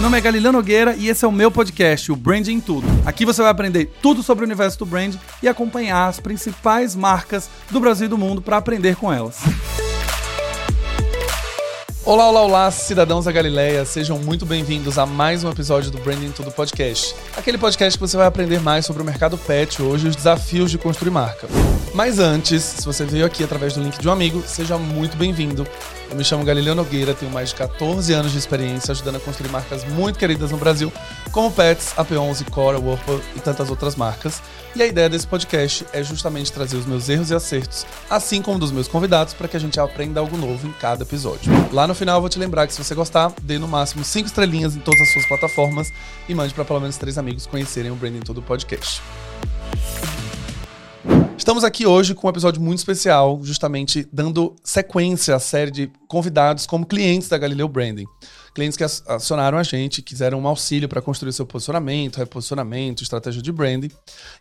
Meu nome é Galileu Nogueira e esse é o meu podcast, o Branding Tudo. Aqui você vai aprender tudo sobre o universo do brand e acompanhar as principais marcas do Brasil e do mundo para aprender com elas. Olá, olá, olá, cidadãos da Galileia, sejam muito bem-vindos a mais um episódio do Branding Tudo Podcast. Aquele podcast que você vai aprender mais sobre o mercado pet hoje e os desafios de construir marca. Mas antes, se você veio aqui através do link de um amigo, seja muito bem-vindo. Eu me chamo Galileu Nogueira, tenho mais de 14 anos de experiência ajudando a construir marcas muito queridas no Brasil, como Pets, AP11, Cora, Whirlpool e tantas outras marcas. E a ideia desse podcast é justamente trazer os meus erros e acertos, assim como dos meus convidados, para que a gente aprenda algo novo em cada episódio. Lá no final eu vou te lembrar que se você gostar, dê no máximo 5 estrelinhas em todas as suas plataformas e mande para pelo menos três amigos conhecerem o Branding Todo Podcast. Estamos aqui hoje com um episódio muito especial, justamente dando sequência à série de convidados como clientes da Galileu Branding. Clientes que acionaram a gente, quiseram um auxílio para construir seu posicionamento, reposicionamento, estratégia de branding.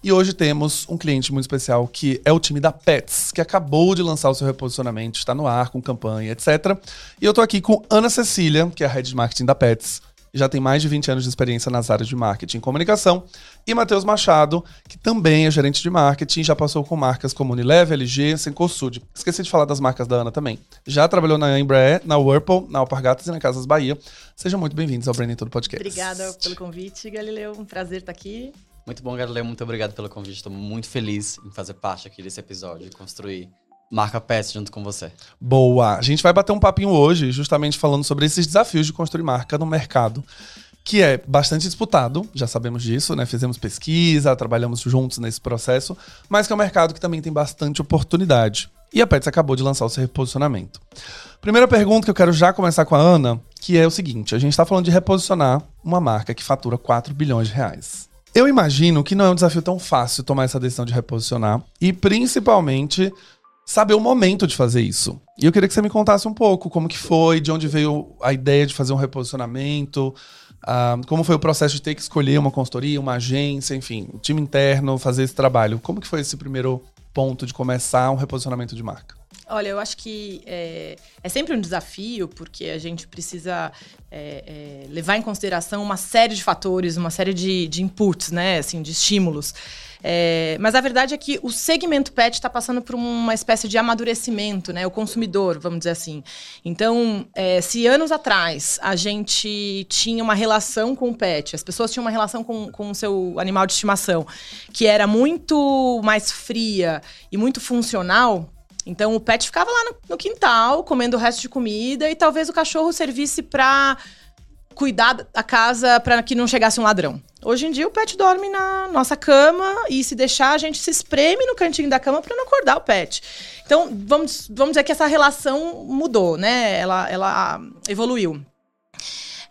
E hoje temos um cliente muito especial que é o time da Pets, que acabou de lançar o seu reposicionamento, está no ar com campanha, etc. E eu estou aqui com Ana Cecília, que é a head de marketing da Pets já tem mais de 20 anos de experiência nas áreas de marketing e comunicação, e Matheus Machado, que também é gerente de marketing, já passou com marcas como Unilever, LG, Sencosud. Esqueci de falar das marcas da Ana também. Já trabalhou na Embraer, na Whirlpool, na Alpargatas e na Casas Bahia. Sejam muito bem-vindos ao Branding Todo Podcast. Obrigada pelo convite, Galileu. Um prazer estar aqui. Muito bom, Galileu. Muito obrigado pelo convite. Estou muito feliz em fazer parte aqui desse episódio e construir Marca Pets junto com você. Boa! A gente vai bater um papinho hoje, justamente falando sobre esses desafios de construir marca no mercado, que é bastante disputado, já sabemos disso, né? Fizemos pesquisa, trabalhamos juntos nesse processo, mas que é um mercado que também tem bastante oportunidade. E a Pets acabou de lançar o seu reposicionamento. Primeira pergunta que eu quero já começar com a Ana, que é o seguinte: a gente está falando de reposicionar uma marca que fatura 4 bilhões de reais. Eu imagino que não é um desafio tão fácil tomar essa decisão de reposicionar e principalmente saber o momento de fazer isso. E eu queria que você me contasse um pouco como que foi, de onde veio a ideia de fazer um reposicionamento, uh, como foi o processo de ter que escolher uma consultoria, uma agência, enfim, o time interno, fazer esse trabalho. Como que foi esse primeiro ponto de começar um reposicionamento de marca? Olha, eu acho que é, é, sempre um desafio, porque a gente precisa é, é, levar em consideração uma série de fatores, uma série de, de inputs, né? Assim, de estímulos. É, mas a verdade é que o segmento pet está passando por uma espécie de amadurecimento, né? O consumidor, vamos dizer assim. Então, é, se anos atrás a gente tinha uma relação com o pet, as pessoas tinham uma relação com, com o seu animal de estimação que era muito mais fria e muito funcional, então o pet ficava lá no, no, quintal, comendo o resto de comida, e talvez o cachorro servisse para cuidar da casa para que não chegasse um ladrão. Hoje em dia o pet dorme na nossa cama e se deixar a gente se espreme no cantinho da cama para não acordar o pet. Então vamos, vamos dizer que essa relação mudou, né? Ela, ela evoluiu.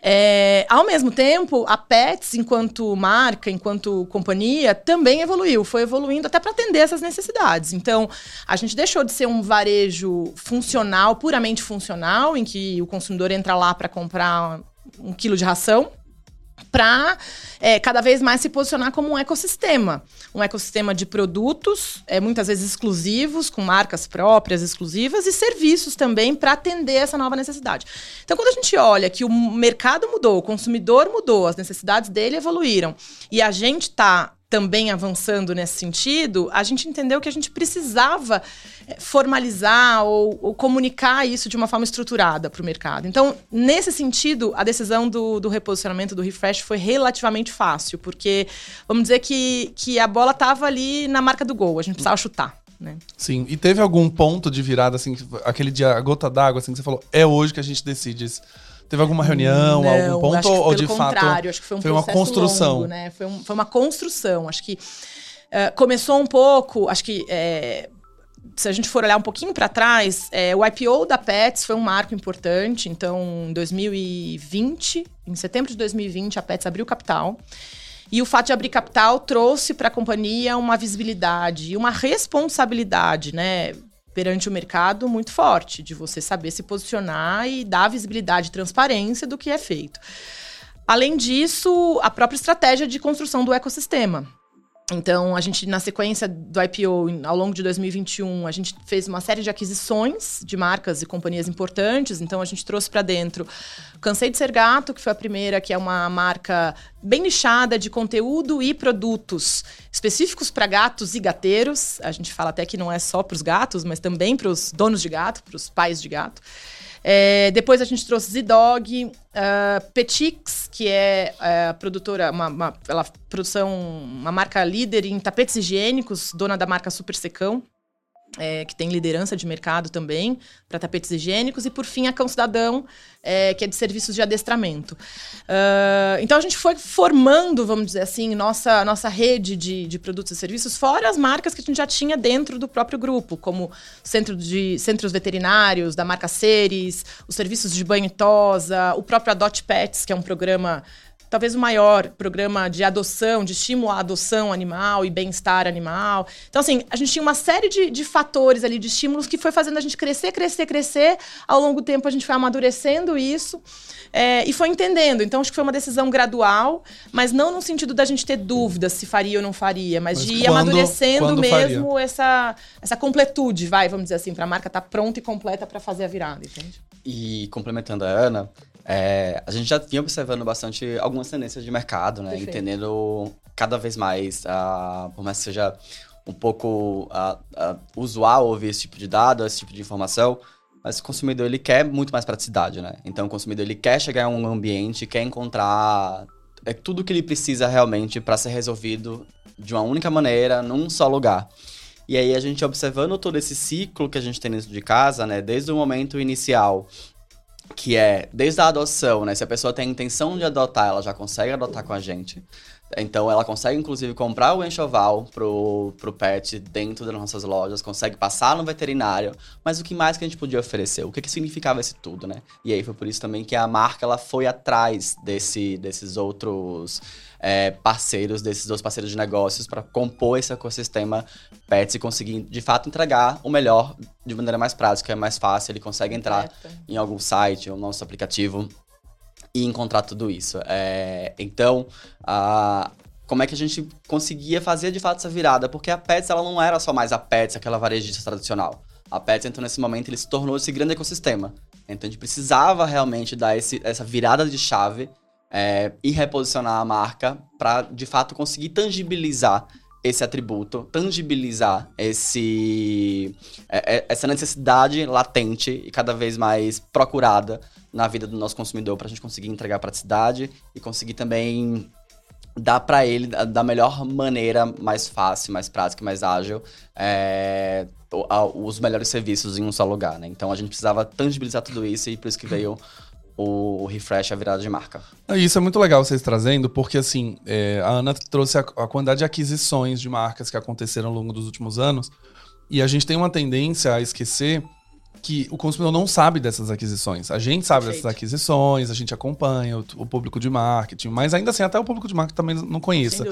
É, ao mesmo tempo, a Pets, enquanto marca, enquanto companhia, também evoluiu, foi evoluindo até para atender essas necessidades. Então, a gente deixou de ser um varejo funcional, puramente funcional, em que o consumidor entra lá para comprar um quilo de ração para é, cada vez mais se posicionar como um ecossistema. Um ecossistema de produtos, é, muitas vezes exclusivos, com marcas próprias exclusivas, e serviços também para atender essa nova necessidade. Então, quando a gente olha que o mercado mudou, o consumidor mudou, as necessidades dele evoluíram, e a gente está também avançando nesse sentido, a gente entendeu que a gente precisava eh, formalizar ou, ou comunicar isso de uma forma estruturada para o mercado. Então, nesse sentido, a decisão do, do, reposicionamento do refresh foi relativamente fácil, porque vamos dizer que, que a bola estava ali na marca do gol, a gente precisava chutar. Né? Sim, e teve algum ponto de virada, assim, aquele dia, a gota d'água, assim, que você falou, é hoje que a gente decide isso. Teve alguma reunião, não, algum ponto? Acho que ou de fato. Acho que foi um foi uma construção. Longo, né? foi, um, foi uma construção. Acho que uh, começou um pouco. Acho que. É, se a gente for olhar um pouquinho para trás, é, o IPO da Pets foi um marco importante. Então, em 2020, em setembro de 2020, a Pets abriu capital. E o fato de abrir capital trouxe para a companhia uma visibilidade e uma responsabilidade, né? Perante o mercado muito forte, de você saber se posicionar e dar visibilidade e transparência do que é feito. Além disso, a própria estratégia de construção do ecossistema. Então, a gente, na sequência do IPO, ao longo de 2021, a gente fez uma série de aquisições de marcas e companhias importantes. Então, a gente trouxe para dentro Cansei de Ser Gato, que foi a primeira, que é uma marca bem nichada de conteúdo e produtos específicos para gatos e gateiros. A gente fala até que não é só para os gatos, mas também para os donos de gato, para os pais de gato. É, depois a gente trouxe Z-Dog, uh, Petix, que é uh, produtora, uma, uma, ela, produção, uma marca líder em tapetes higiênicos, dona da marca Super Secão é, que tem liderança de mercado também para tapetes higiênicos, e por fim a Cão Cidadão, é, que é de serviços de adestramento. Uh, então a gente foi formando, vamos dizer assim, nossa, nossa rede de, de produtos e serviços, fora as marcas que a gente já tinha dentro do próprio grupo, como centro de, centros veterinários, da marca Ceres, os serviços de banho e tosa, o próprio Adote Pets, que é um programa talvez o maior programa de adoção, de estímulo à adoção animal e bem-estar animal. Então, assim, a gente tinha uma série de, de fatores ali, de estímulos que foi fazendo a gente crescer, crescer, crescer. Ao longo do tempo, a gente foi amadurecendo isso é, e foi entendendo. Então, acho que foi uma decisão gradual, mas não no sentido da gente ter dúvidas se faria ou não faria, mas, mas de ir quando, amadurecendo quando mesmo essa, essa completude, vai, vamos dizer assim, para a marca estar tá pronta e completa para fazer a virada, entende? E complementando a Ana, é, a gente já vinha observando bastante algumas tendências de mercado, né? Perfeito. Entendendo cada vez mais, uh, por mais que seja um pouco uh, uh, usual ouvir esse tipo de dado, esse tipo de informação, mas o consumidor ele quer muito mais praticidade, né? Então o consumidor ele quer chegar em um ambiente, quer encontrar é tudo que ele precisa realmente para ser resolvido de uma única maneira, num só lugar. E aí a gente observando todo esse ciclo que a gente tem dentro de casa, né, desde o momento inicial que é desde a adoção, né? Se a pessoa tem a intenção de adotar, ela já consegue adotar com a gente. Então ela consegue, inclusive, comprar o enxoval pro, pro pet dentro das nossas lojas, consegue passar no veterinário. Mas o que mais que a gente podia oferecer? O que, que significava esse tudo, né? E aí foi por isso também que a marca ela foi atrás desse, desses outros é, parceiros, desses dois parceiros de negócios, para compor esse ecossistema pets e conseguir, de fato, entregar o melhor de maneira mais prática, é mais fácil. Ele consegue entrar em algum site, o nosso aplicativo e encontrar tudo isso. É, então, a, como é que a gente conseguia fazer de fato essa virada? Porque a Pets ela não era só mais a Pets, aquela varejista tradicional. A Pets, então, nesse momento, ele se tornou esse grande ecossistema. Então, a gente precisava realmente dar esse, essa virada de chave é, e reposicionar a marca para, de fato, conseguir tangibilizar esse atributo, tangibilizar esse, é, é, essa necessidade latente e cada vez mais procurada na vida do nosso consumidor para a gente conseguir entregar praticidade e conseguir também dar para ele da melhor maneira, mais fácil, mais prática, mais ágil, é, os melhores serviços em um só lugar, né? Então a gente precisava tangibilizar tudo isso e por isso que veio o refresh, a virada de marca. Ah, isso é muito legal vocês trazendo, porque assim, é, a Ana trouxe a, a, quantidade de aquisições de marcas que aconteceram ao longo dos últimos anos, e a gente tem uma tendência a esquecer que o consumidor não sabe dessas aquisições. A gente sabe Perfeito. dessas aquisições, a gente acompanha o, o, público de marketing, mas ainda assim, até o público de marketing também não conheça.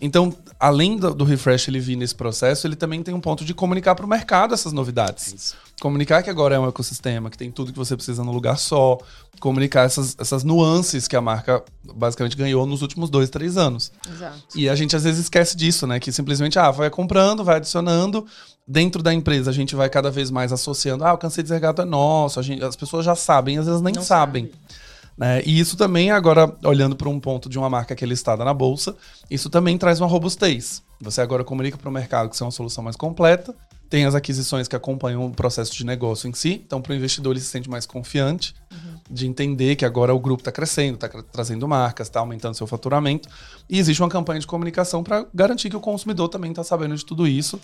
Então, além do, do, refresh ele vir nesse processo, ele também tem um ponto de comunicar para o mercado essas novidades. Isso. Comunicar que agora é um ecossistema, que tem tudo que você precisa no lugar só. Comunicar essas, essas nuances que a marca basicamente ganhou nos últimos dois, três anos. Exato. E a gente às vezes esquece disso, né? Que simplesmente, ah, vai comprando, vai adicionando. Dentro da empresa, a gente vai cada vez mais associando. Ah, o cansei de ser gato é nosso. Gente, as pessoas já sabem, às vezes nem Não sabem. Sabe. Né? E isso também, agora, olhando para um ponto de uma marca que é listada na bolsa, isso também traz uma robustez. Você agora comunica para o mercado que isso é uma solução mais completa, tem as aquisições que acompanham o processo de negócio em si, então para o investidor ele se sente mais confiante uhum. de entender que agora o grupo está crescendo, está trazendo marcas, está aumentando seu faturamento. E existe uma campanha de comunicação para garantir que o consumidor também está sabendo de tudo isso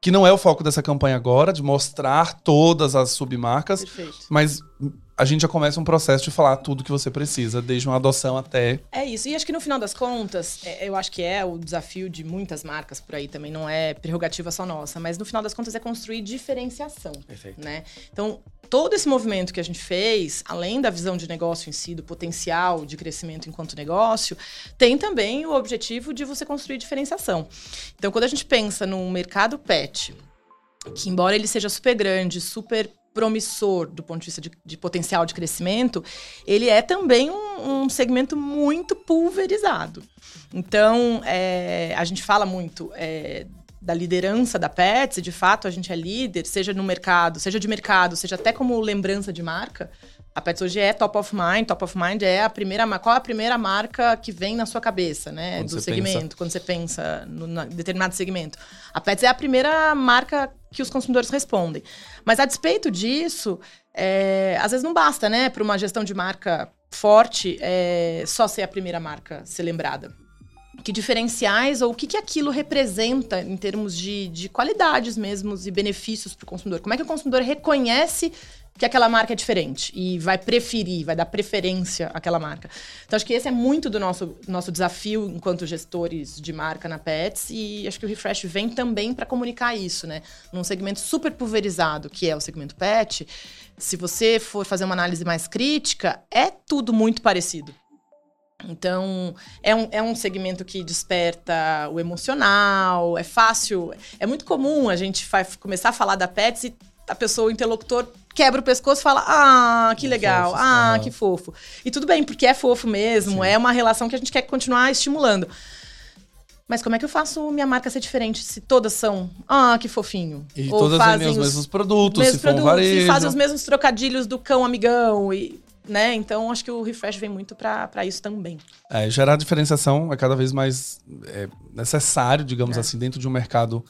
que não é o foco dessa campanha agora, de mostrar todas as submarcas, Perfeito. mas a gente já começa um processo de falar tudo que você precisa, desde uma adoção até. É isso. E acho que no final das contas, é, eu acho que é o desafio de muitas marcas por aí também, não é prerrogativa só nossa, mas no final das contas é construir diferenciação. Perfeito. Né? Então, todo esse movimento que a gente fez, além da visão de negócio em si, do potencial de crescimento enquanto negócio, tem também o objetivo de você construir diferenciação. Então, quando a gente pensa no mercado pet, que embora ele seja super grande, super promissor do ponto de vista de, de potencial de crescimento, ele é também um, um segmento muito pulverizado. Então, é, a gente fala muito é, da liderança da Pets, e de fato a gente é líder, seja no mercado, seja de mercado, seja até como lembrança de marca. A Pets hoje é top of mind. Top of mind é a primeira Qual é a primeira marca que vem na sua cabeça, né? Quando do segmento, pensa... quando você pensa no determinado segmento. A Pets é a primeira marca que os consumidores respondem. Mas a despeito disso, é, às vezes não basta, né? Para uma gestão de marca forte, é, só ser a primeira marca ser lembrada que diferenciais ou o que, que aquilo representa em termos de, de qualidades mesmos e benefícios para o consumidor? Como é que o consumidor reconhece que aquela marca é diferente e vai preferir, vai dar preferência àquela marca. Então, acho que esse é muito do nosso, nosso desafio enquanto gestores de marca na Pets e acho que o Refresh vem também para comunicar isso, né? Num segmento super pulverizado, que é o segmento Pet, se você for fazer uma análise mais crítica, é tudo muito parecido. Então, é um, é um segmento que desperta o emocional, é fácil. É muito comum a gente começar a falar da Pets e a pessoa, o interlocutor, quebra o pescoço e fala: Ah, que legal, ah, que fofo. E tudo bem, porque é fofo mesmo, Sim. é uma relação que a gente quer continuar estimulando. Mas como é que eu faço minha marca ser diferente se todas são, ah, que fofinho? E Ou todas fazem os, os mesmos produtos, mesmos se produtos, for um varejo. E fazem os mesmos trocadilhos do cão amigão e né? Então acho que o refresh vem muito para isso também. É, gerar diferenciação é cada vez mais é, necessário, digamos é. assim, dentro de um mercado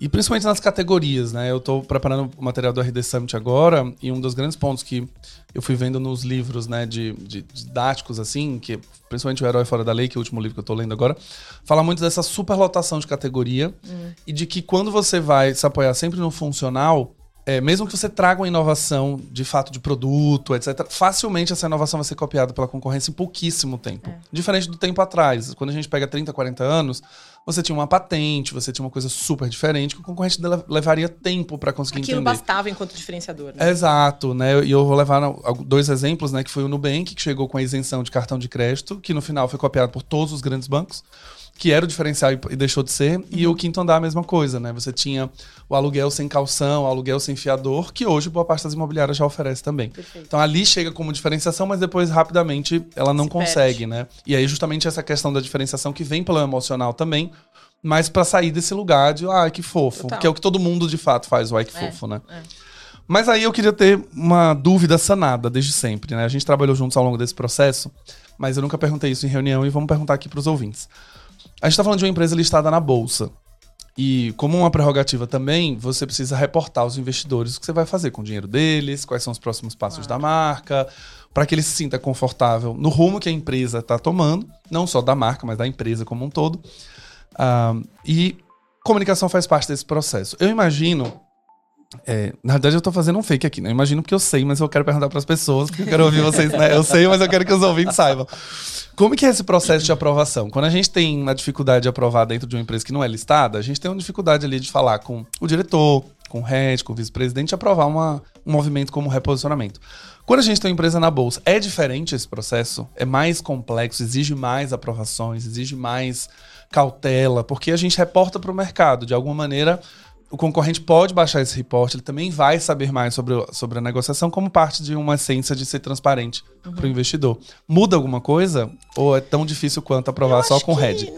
e principalmente nas categorias, né? Eu estou preparando o material do RD Summit agora e um dos grandes pontos que eu fui vendo nos livros, né, de, de didáticos, assim, que principalmente o Herói Fora da Lei, que é o último livro que eu estou lendo agora, fala muito dessa superlotação de categoria hum. e de que quando você vai se apoiar sempre no funcional, é, mesmo que você traga uma inovação de fato de produto, etc., facilmente essa inovação vai ser copiada pela concorrência em pouquíssimo tempo. É. Diferente do tempo atrás. Quando a gente pega 30, 40 anos, você tinha uma patente, você tinha uma coisa super diferente que o concorrente levaria tempo para conseguir Aquilo entender. Aquilo bastava enquanto diferenciador. Né? Exato, né? E eu vou levar dois exemplos, né? Que foi o Nubank, que chegou com a isenção de cartão de crédito, que no final foi copiado por todos os grandes bancos que era o diferencial e deixou de ser. Uhum. E o quinto andar, a mesma coisa, né? Você tinha o aluguel sem calção, o aluguel sem fiador, que hoje boa parte das imobiliárias já oferece também. Perfeito. Então ali chega como diferenciação, mas depois rapidamente ela não Se consegue, perde. né? E aí justamente essa questão da diferenciação que vem pelo emocional também, mas para sair desse lugar de, ah, que fofo, Total. que é o que todo mundo de fato faz, o ai que é, fofo, né? É. Mas aí eu queria ter uma dúvida sanada desde sempre, né? A gente trabalhou juntos ao longo desse processo, mas eu nunca perguntei isso em reunião e vamos perguntar aqui para os ouvintes. A gente está falando de uma empresa listada na bolsa. E como uma prerrogativa também, você precisa reportar aos investidores o que você vai fazer com o dinheiro deles, quais são os próximos passos da marca, para que ele se sinta confortável no rumo que a empresa está tomando, não só da marca, mas da empresa como um todo. Uh, e comunicação faz parte desse processo. Eu imagino. É, na verdade, eu estou fazendo um fake aqui, né? Imagino porque eu sei, mas eu quero perguntar para as pessoas, porque eu quero ouvir vocês, né? Eu sei, mas eu quero que os ouvintes saibam. Como que é esse processo de aprovação? Quando a gente tem uma dificuldade de aprovar dentro de uma empresa que não é listada, a gente tem uma dificuldade ali de falar com o diretor, com o head, com o vice-presidente, aprovar uma, um movimento como reposicionamento. Quando a gente tem uma empresa na bolsa, é diferente esse processo? É mais complexo, exige mais aprovações, exige mais cautela, porque a gente reporta para o mercado. De alguma maneira, o concorrente pode baixar esse reporte, ele também vai saber mais sobre, sobre a negociação como parte de uma essência de ser transparente uhum. para o investidor. Muda alguma coisa? Ou é tão difícil quanto aprovar só com que... RED?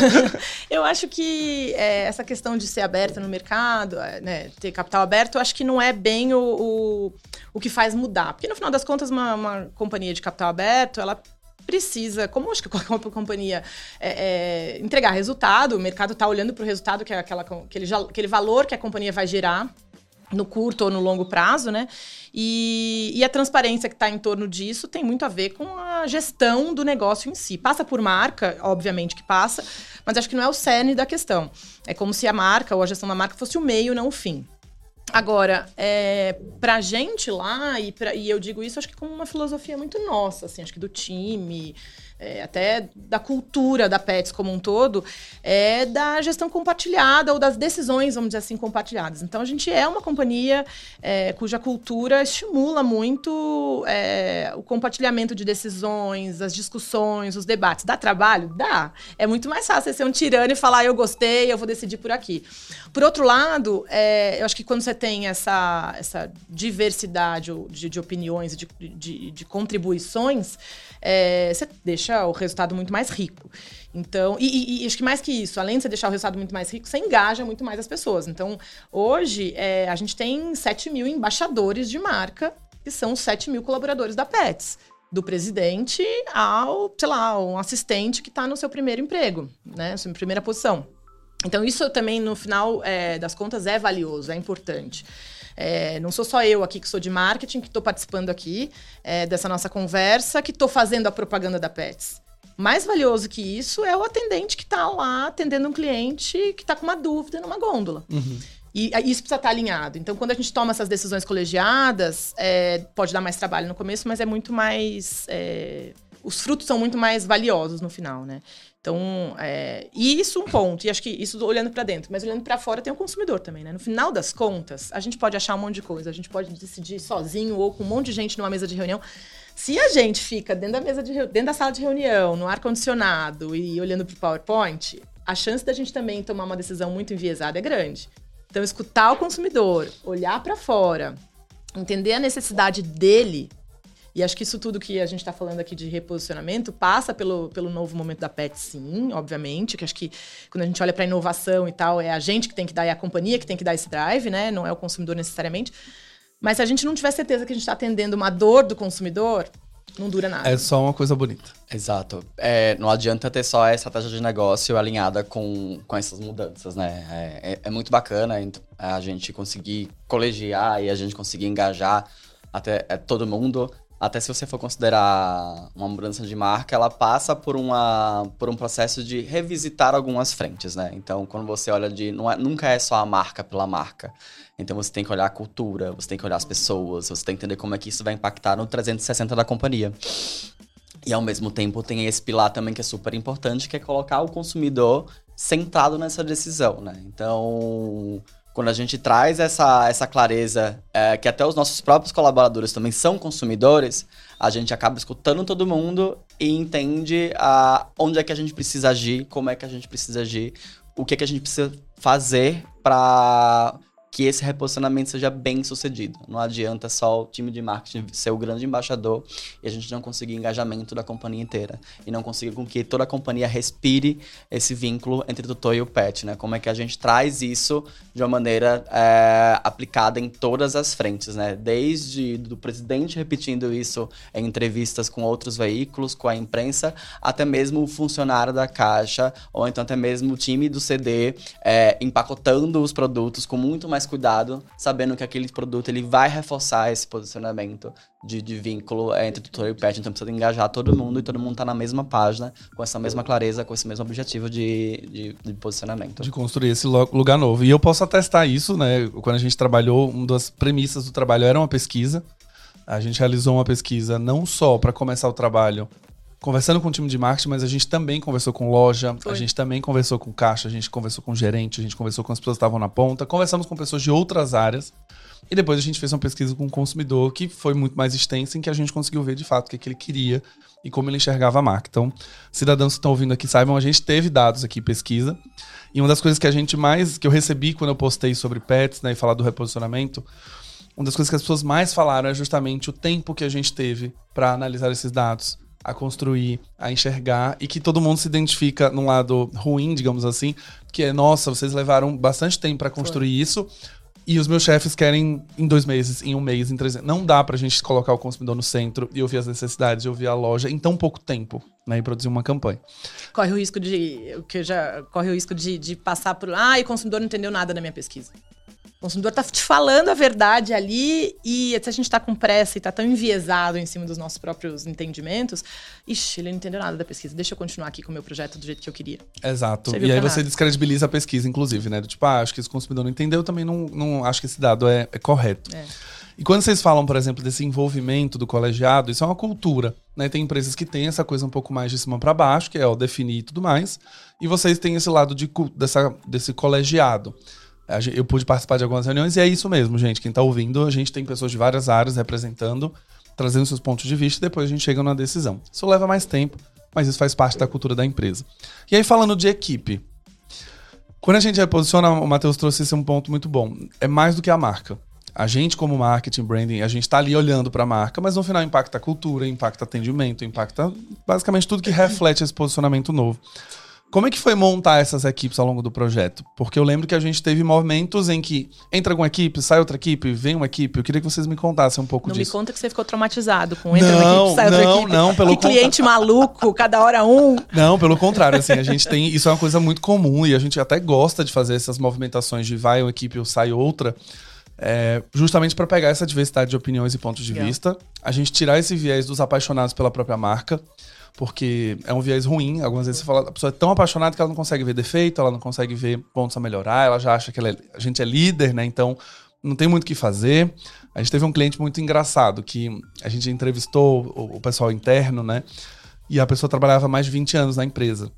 eu acho que é, essa questão de ser aberta no mercado, é, né, ter capital aberto, eu acho que não é bem o, o, o que faz mudar. Porque no final das contas, uma, uma companhia de capital aberto, ela precisa, como acho que qualquer companhia, é, é, entregar resultado, o mercado está olhando para o resultado, que é aquela, aquele, aquele valor que a companhia vai gerar no curto ou no longo prazo, né? E, e a transparência que está em torno disso tem muito a ver com a gestão do negócio em si. Passa por marca, obviamente que passa, mas acho que não é o cerne da questão. É como se a marca ou a gestão da marca fosse o meio, não o fim. Agora, é, pra gente lá, e, pra, e eu digo isso acho que com uma filosofia muito nossa, assim, acho que do time, é, até da cultura da Pets como um todo, é da gestão compartilhada ou das decisões, vamos dizer assim, compartilhadas. Então a gente é uma companhia é, cuja cultura estimula muito é, o compartilhamento de decisões, as discussões, os debates. Dá trabalho? Dá. É muito mais fácil ser um tirano e falar, eu gostei, eu vou decidir por aqui. Por outro lado, é, eu acho que quando você tem essa, essa diversidade de, de opiniões e de, de, de contribuições, é, você deixa o resultado muito mais rico. Então, e, e, e, acho que mais que isso, além de você deixar o resultado muito mais rico, você engaja muito mais as pessoas. Então, hoje, é, a gente tem 7 mil embaixadores de marca, que são 7 mil colaboradores da Pets. Do presidente ao, sei lá, um assistente que está no seu primeiro emprego, né? Sua primeira posição. Então, isso também, no final é, das contas, é valioso, é importante. É, não sou só eu aqui que sou de marketing, que estou participando aqui é, dessa nossa conversa, que estou fazendo a propaganda da Pets. Mais valioso que isso é o atendente que está lá atendendo um cliente que está com uma dúvida numa gôndola. Uhum. E isso precisa estar tá alinhado. Então, quando a gente toma essas decisões colegiadas, é, pode dar mais trabalho no começo, mas é muito mais. É, os frutos são muito mais valiosos no final, né? Então, é, e isso um ponto, e acho que isso olhando para dentro, mas olhando para fora tem o consumidor também, né? No final das contas, a gente pode achar um monte de coisa, a gente pode decidir sozinho ou com um monte de gente numa mesa de reunião. Se a gente fica dentro da mesa de dentro da sala de reunião, no ar condicionado e olhando para o PowerPoint, a chance da gente também tomar uma decisão muito enviesada é grande. Então, escutar o consumidor, olhar para fora, entender a necessidade dele e acho que isso tudo que a gente está falando aqui de reposicionamento passa pelo, pelo novo momento da PET, sim, obviamente. Que acho que quando a gente olha para inovação e tal, é a gente que tem que dar, é a companhia que tem que dar esse drive, né? Não é o consumidor necessariamente. Mas se a gente não tiver certeza que a gente está atendendo uma dor do consumidor, não dura nada. É só uma coisa bonita. Exato. É, não adianta ter só a estratégia de negócio alinhada com, com essas mudanças, né? É, é, é muito bacana a gente conseguir colegiar e a gente conseguir engajar até é, todo mundo até se você for considerar uma mudança de marca, ela passa por, uma, por um processo de revisitar algumas frentes, né? Então, quando você olha de. É, nunca é só a marca pela marca. Então, você tem que olhar a cultura, você tem que olhar as pessoas, você tem que entender como é que isso vai impactar no 360 da companhia. E ao mesmo tempo tem esse pilar também que é super importante, que é colocar o consumidor centrado nessa decisão, né? Então, quando a gente traz essa, essa clareza, é, que até os nossos próprios colaboradores também são consumidores, a gente acaba escutando todo mundo e entende a, onde é que a gente precisa agir, como é que a gente precisa agir, o que é que a gente precisa fazer para que esse reposicionamento seja bem sucedido. Não adianta só o time de marketing ser o grande embaixador e a gente não conseguir engajamento da companhia inteira. E não conseguir com que toda a companhia respire esse vínculo entre o tutor e o pet, né? Como é que a gente traz isso de uma maneira é, aplicada em todas as frentes, né? Desde do presidente repetindo isso em entrevistas com outros veículos, com a imprensa, até mesmo o funcionário da caixa, ou então até mesmo o time do CD é, empacotando os produtos com muito mais cuidado, sabendo que aquele produto ele vai reforçar esse posicionamento de, de vínculo entre tutor e pet. Então precisa engajar todo mundo e todo mundo tá na mesma página, com essa mesma clareza, com esse mesmo objetivo de, de, de posicionamento. De construir esse lugar novo. E eu posso atestar isso, né? Quando a gente trabalhou, uma das premissas do trabalho era uma pesquisa. A gente realizou uma pesquisa não só para começar o trabalho conversando com o time de marketing, mas a gente também conversou com loja, Foi. a gente também conversou com caixa, a gente conversou com gerente, a gente conversou com as pessoas que estavam na ponta, conversamos com pessoas de outras áreas. E depois a gente fez uma pesquisa com o consumidor que foi muito mais extensa, em que a gente conseguiu ver de fato o que, é que ele queria e como ele enxergava a marca. Então, cidadãos que estão ouvindo aqui saibam, a gente teve dados aqui, pesquisa. E uma das coisas que a gente mais, que eu recebi quando eu postei sobre pets, né, e falar do reposicionamento, uma das coisas que as pessoas mais falaram é justamente o tempo que a gente teve para analisar esses dados a construir, a enxergar e que todo mundo se identifica num lado ruim, digamos assim, que é, nossa, vocês levaram bastante tempo para construir Foi. isso. E os meus chefes querem em dois meses, em um mês, em três meses. Não dá pra gente colocar o consumidor no centro e ouvir as necessidades, e ouvir a loja em tão pouco tempo, né? E produzir uma campanha. Corre o risco de. que já corre o risco de, de passar por. Ah, e o consumidor não entendeu nada da minha pesquisa. O consumidor está te falando a verdade ali e se a gente está com pressa e está tão enviesado em cima dos nossos próprios entendimentos, ixi, ele não entendeu nada da pesquisa. Deixa eu continuar aqui com o meu projeto do jeito que eu queria. Exato. E aí você nada. descredibiliza a pesquisa, inclusive, né? Do tipo, ah, acho que esse consumidor não entendeu, também não, não acho que esse dado é, é correto. É. E quando vocês falam, por exemplo, desse envolvimento do colegiado, isso é uma cultura. Né? Tem empresas que têm essa coisa um pouco mais de cima para baixo, que é o definir e tudo mais. E vocês têm esse lado de, dessa, desse colegiado. Eu pude participar de algumas reuniões e é isso mesmo, gente. Quem está ouvindo, a gente tem pessoas de várias áreas representando, trazendo seus pontos de vista e depois a gente chega numa decisão. Isso leva mais tempo, mas isso faz parte da cultura da empresa. E aí, falando de equipe. Quando a gente reposiciona, o Matheus trouxe esse um ponto muito bom. É mais do que a marca. A gente, como marketing, branding, a gente está ali olhando para a marca, mas no final impacta a cultura, impacta atendimento, impacta basicamente tudo que reflete esse posicionamento novo. Como é que foi montar essas equipes ao longo do projeto? Porque eu lembro que a gente teve momentos em que entra alguma equipe, sai outra equipe, vem uma equipe. Eu queria que vocês me contassem um pouco não disso. Não me conta que você ficou traumatizado com entra não, uma equipe, sai não, outra equipe. Não, pelo que cliente maluco, cada hora um. Não, pelo contrário, assim, a gente tem, isso é uma coisa muito comum e a gente até gosta de fazer essas movimentações de vai uma equipe ou sai outra. É, justamente para pegar essa diversidade de opiniões e pontos de vista, a gente tirar esse viés dos apaixonados pela própria marca porque é um viés ruim. Algumas vezes você fala, a pessoa é tão apaixonada que ela não consegue ver defeito, ela não consegue ver pontos a melhorar, ela já acha que é, a gente é líder, né? Então não tem muito o que fazer. A gente teve um cliente muito engraçado que a gente entrevistou o, o pessoal interno, né? E a pessoa trabalhava mais de 20 anos na empresa.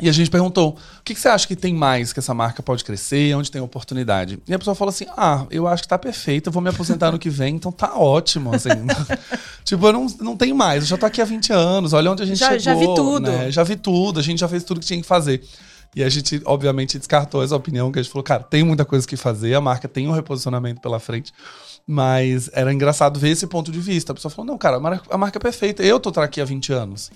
E a gente perguntou: o que, que, você acha que tem mais que essa marca pode crescer? Onde tem oportunidade? E a pessoa falou assim: ah, eu acho que tá perfeito, eu vou me aposentar no que vem, então tá ótimo. Assim. tipo, eu não, não tenho mais, eu já tô aqui há 20 anos, olha onde a gente já, chegou. Já vi tudo. Né? Já vi tudo, a gente já fez tudo que tinha que fazer. E a gente, obviamente, descartou essa opinião, que a gente falou, cara, tem muita coisa que fazer, a marca tem um reposicionamento pela frente. Mas era engraçado ver esse ponto de vista. A pessoa falou: não, cara, a marca, a marca é perfeita. Eu tô aqui há 20 anos.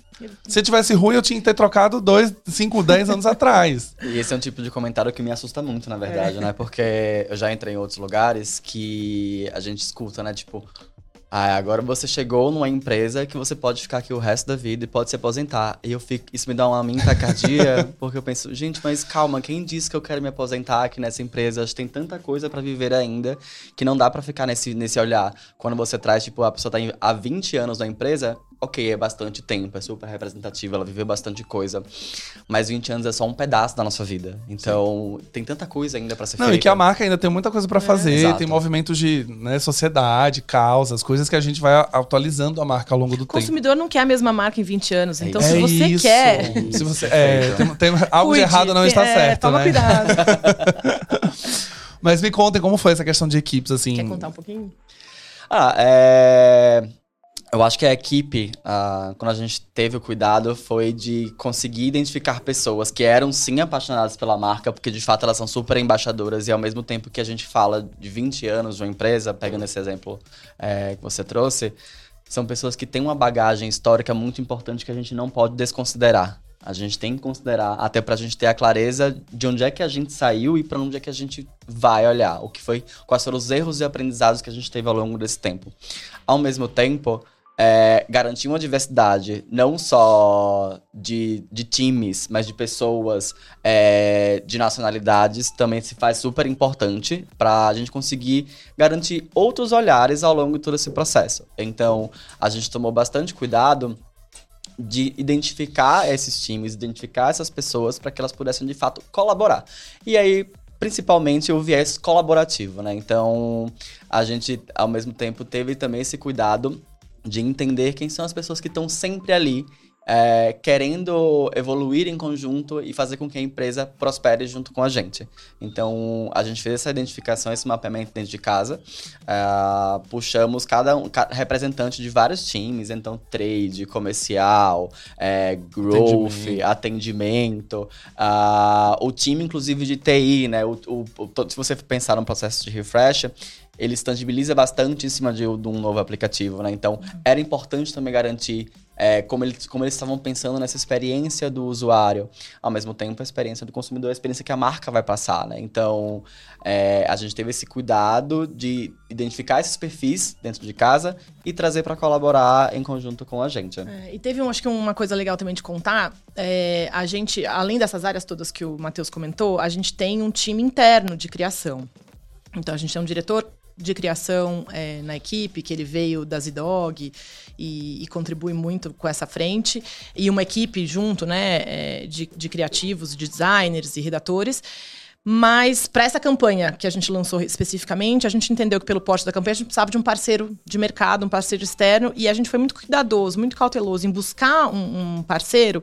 Se tivesse ruim, eu tinha que ter trocado 2, 5, 10 anos atrás. E esse é um tipo de comentário que me assusta muito, na verdade, é. né? Porque eu já entrei em outros lugares que a gente escuta, né? Tipo, ah, agora você chegou numa empresa que você pode ficar aqui o resto da vida e pode se aposentar. E eu fico, isso me dá uma minha taquicardia, porque eu penso, gente, mas calma, quem disse que eu quero me aposentar aqui nessa empresa? Acho que tem tanta coisa para viver ainda que não dá para ficar nesse, nesse olhar. Quando você traz, tipo, a pessoa tá há 20 anos na empresa, ok, é bastante tempo, é super representativa, ela viveu bastante coisa. Mas 20 anos é só um pedaço da nossa vida. Então, Sim. tem tanta coisa ainda para ser Não, feita. e que a marca ainda tem muita coisa para é, fazer, exato. tem movimentos de né, sociedade, causas, coisas que a gente vai atualizando a marca ao longo do tempo. O consumidor não quer a mesma marca em 20 anos. Então, é se você isso. quer. Se você, é, tem, tem, algo Cuide, de errado não está é, certo. Toma né? cuidado. Mas me contem como foi essa questão de equipes, assim. Quer contar um pouquinho? Ah, é. Eu acho que a equipe, uh, quando a gente teve o cuidado, foi de conseguir identificar pessoas que eram sim apaixonadas pela marca, porque de fato elas são super embaixadoras, e ao mesmo tempo que a gente fala de 20 anos de uma empresa, pegando esse exemplo é, que você trouxe, são pessoas que têm uma bagagem histórica muito importante que a gente não pode desconsiderar. A gente tem que considerar, até para a gente ter a clareza de onde é que a gente saiu e para onde é que a gente vai olhar, o que foi, quais foram os erros e aprendizados que a gente teve ao longo desse tempo. Ao mesmo tempo, é, garantir uma diversidade não só de, de times, mas de pessoas, é, de nacionalidades, também se faz super importante para a gente conseguir garantir outros olhares ao longo de todo esse processo. Então, a gente tomou bastante cuidado de identificar esses times, identificar essas pessoas para que elas pudessem de fato colaborar. E aí, principalmente o viés colaborativo, né? Então, a gente ao mesmo tempo teve também esse cuidado de entender quem são as pessoas que estão sempre ali é, querendo evoluir em conjunto e fazer com que a empresa prospere junto com a gente. Então, a gente fez essa identificação, esse mapeamento dentro de casa, é, puxamos cada um representante de vários times, então trade, comercial, é, growth, atendimento, atendimento uh, o time inclusive de TI, né? O, o, o, se você pensar no processo de refresh, ele tangibiliza bastante em cima de, de um novo aplicativo, né? Então, era importante também garantir é, como, eles, como eles estavam pensando nessa experiência do usuário, ao mesmo tempo a experiência do consumidor, a experiência que a marca vai passar, né? Então, é, a gente teve esse cuidado de identificar esses perfis dentro de casa e trazer para colaborar em conjunto com a gente. É, e teve, um, acho que uma coisa legal também de contar, é, a gente, além dessas áreas todas que o Matheus comentou, a gente tem um time interno de criação. Então a gente tem um diretor de criação é, na equipe, que ele veio da Zidog e, e, contribui muito com essa frente, e uma equipe junto, né, é, de, de criativos, de designers e redatores. Mas para essa campanha que a gente lançou especificamente, a gente entendeu que pelo porte da campanha a gente precisava de um parceiro de mercado, um parceiro externo, e a gente foi muito cuidadoso, muito cauteloso em buscar um, um parceiro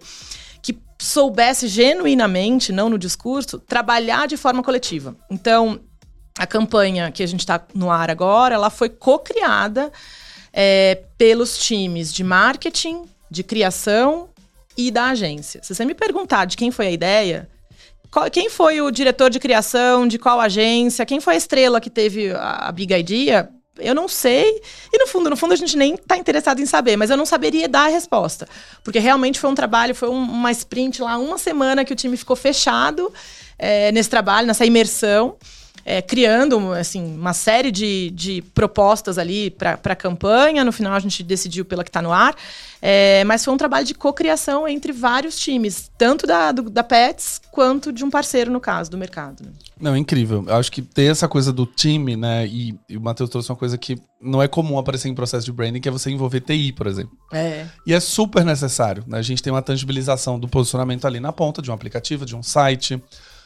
que soubesse genuinamente, não no discurso, trabalhar de forma coletiva. Então, a campanha que a gente está no ar agora, ela foi co-criada é, pelos times de marketing, de criação e da agência. Se você me perguntar de quem foi a ideia, qual, quem foi o diretor de criação, de qual agência, quem foi a estrela que teve a, a Big Idea, eu não sei. E no fundo, no fundo, a gente nem está interessado em saber, mas eu não saberia dar a resposta. Porque realmente foi um trabalho, foi um, uma sprint lá, uma semana que o time ficou fechado é, nesse trabalho, nessa imersão é, criando assim, uma série de, de propostas ali para a campanha. No final, a gente decidiu pela que está no ar. É, mas foi um trabalho de cocriação entre vários times, tanto da, do, da Pets quanto de um parceiro, no caso, do mercado. Né? Não, incrível. Eu acho que ter essa coisa do time, né? E, e o Matheus trouxe uma coisa que não é comum aparecer em processo de branding, que é você envolver TI, por exemplo. É. E é super necessário. Né? A gente tem uma tangibilização do posicionamento ali na ponta de um aplicativo, de um site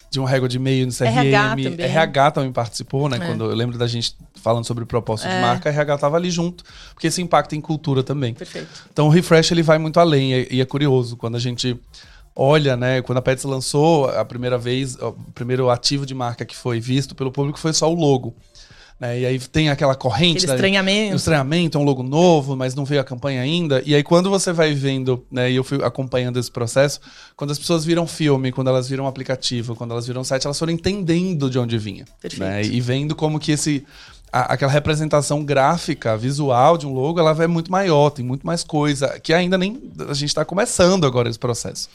de uma régua de e-mail no CRM. RH também, RH também participou, né? É. Quando eu lembro da gente falando sobre propósito é. de marca, RH estava ali junto, porque isso impacta em cultura também. Perfeito. Então o refresh ele vai muito além e é curioso quando a gente olha, né, quando a Pets lançou a primeira vez, o primeiro ativo de marca que foi visto pelo público foi só o logo. Né? E aí tem aquela corrente. Aquele estranhamento. O estranhamento, é um logo novo, mas não veio a campanha ainda. E aí, quando você vai vendo, né? E eu fui acompanhando esse processo, quando as pessoas viram filme, quando elas viram aplicativo, quando elas viram site, elas foram entendendo de onde vinha. Perfeito. Né? E vendo como que esse. Aquela representação gráfica, visual de um logo, ela é muito maior, tem muito mais coisa, que ainda nem a gente está começando agora esse processo.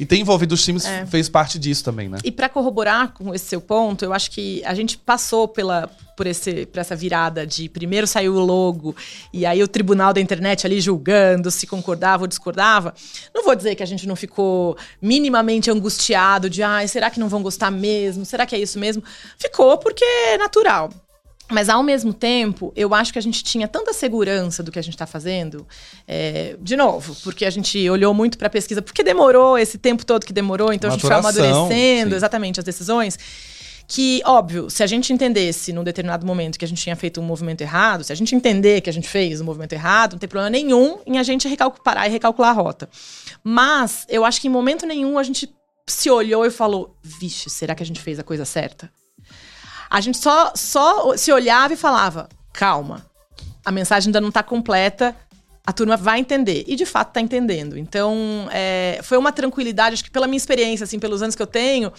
E ter envolvido os times é. fez parte disso também, né? E para corroborar com esse seu ponto, eu acho que a gente passou pela, por, esse, por essa virada de primeiro saiu o logo e aí o tribunal da internet ali julgando se concordava ou discordava. Não vou dizer que a gente não ficou minimamente angustiado de, ah, será que não vão gostar mesmo? Será que é isso mesmo? Ficou porque é natural. Mas ao mesmo tempo, eu acho que a gente tinha tanta segurança do que a gente está fazendo, é, de novo, porque a gente olhou muito para a pesquisa, porque demorou esse tempo todo que demorou, então Maturação, a gente foi amadurecendo sim. exatamente as decisões. Que, óbvio, se a gente entendesse num determinado momento que a gente tinha feito um movimento errado, se a gente entender que a gente fez um movimento errado, não tem problema nenhum em a gente parar e recalcular a rota. Mas eu acho que em momento nenhum a gente se olhou e falou: vixe, será que a gente fez a coisa certa? A gente só, só se olhava e falava: calma, a mensagem ainda não está completa, a turma vai entender. E de fato está entendendo. Então, é, foi uma tranquilidade, acho que pela minha experiência, assim, pelos anos que eu tenho.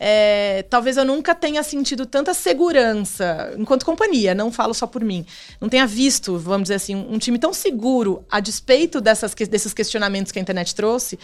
É, talvez eu nunca tenha sentido tanta segurança enquanto companhia, não falo só por mim. Não tenha visto, vamos dizer assim, um time tão seguro a despeito dessas, desses questionamentos que a internet trouxe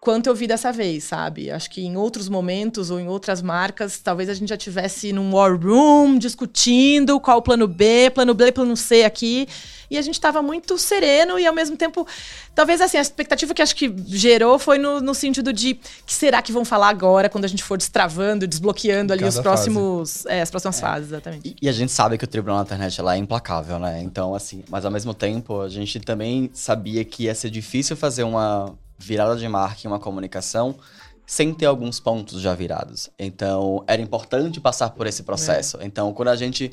quanto eu vi dessa vez, sabe? Acho que em outros momentos ou em outras marcas, talvez a gente já tivesse num war room discutindo qual o plano B, plano B, plano C aqui, e a gente estava muito sereno e ao mesmo tempo, talvez assim, a expectativa que acho que gerou foi no, no sentido de que será que vão falar agora quando a gente for destravando, desbloqueando ali Cada os próximos, é, as próximas é. fases, exatamente. E, e, a gente sabe que o tribunal na internet lá é implacável, né? Então, assim, mas ao mesmo tempo, a gente também sabia que ia ser difícil fazer uma virada de marca em uma comunicação sem ter alguns pontos já virados. Então, era importante passar por esse processo. É. Então, quando a gente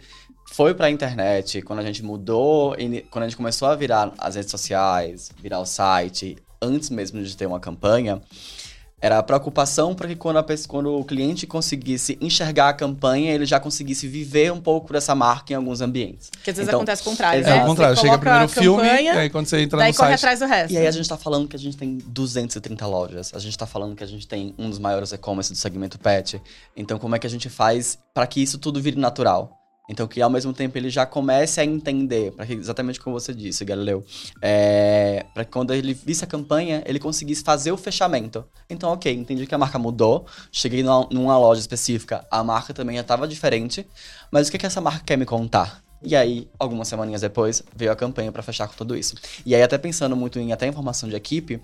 foi para a internet, quando a gente mudou, quando a gente começou a virar as redes sociais, virar o site, antes mesmo de ter uma campanha, era a preocupação para que quando, a, quando o cliente conseguisse enxergar a campanha, ele já conseguisse viver um pouco dessa marca em alguns ambientes. Porque às vezes então, acontece o contrário, né? É o contrário, chega primeiro o filme, e aí quando você entra daí no corre site... atrás do resto. E aí a gente está falando que a gente tem 230 lojas, a gente está falando que a gente tem um dos maiores e-commerce do segmento pet. Então como é que a gente faz para que isso tudo vire natural? Então, que ao mesmo tempo ele já comece a entender, para exatamente como você disse, Galileu, é, para quando ele visse a campanha, ele conseguisse fazer o fechamento. Então, ok, entendi que a marca mudou, cheguei numa, numa loja específica, a marca também já estava diferente, mas o que, que essa marca quer me contar? E aí, algumas semaninhas depois, veio a campanha para fechar com tudo isso. E aí, até pensando muito em até informação de equipe,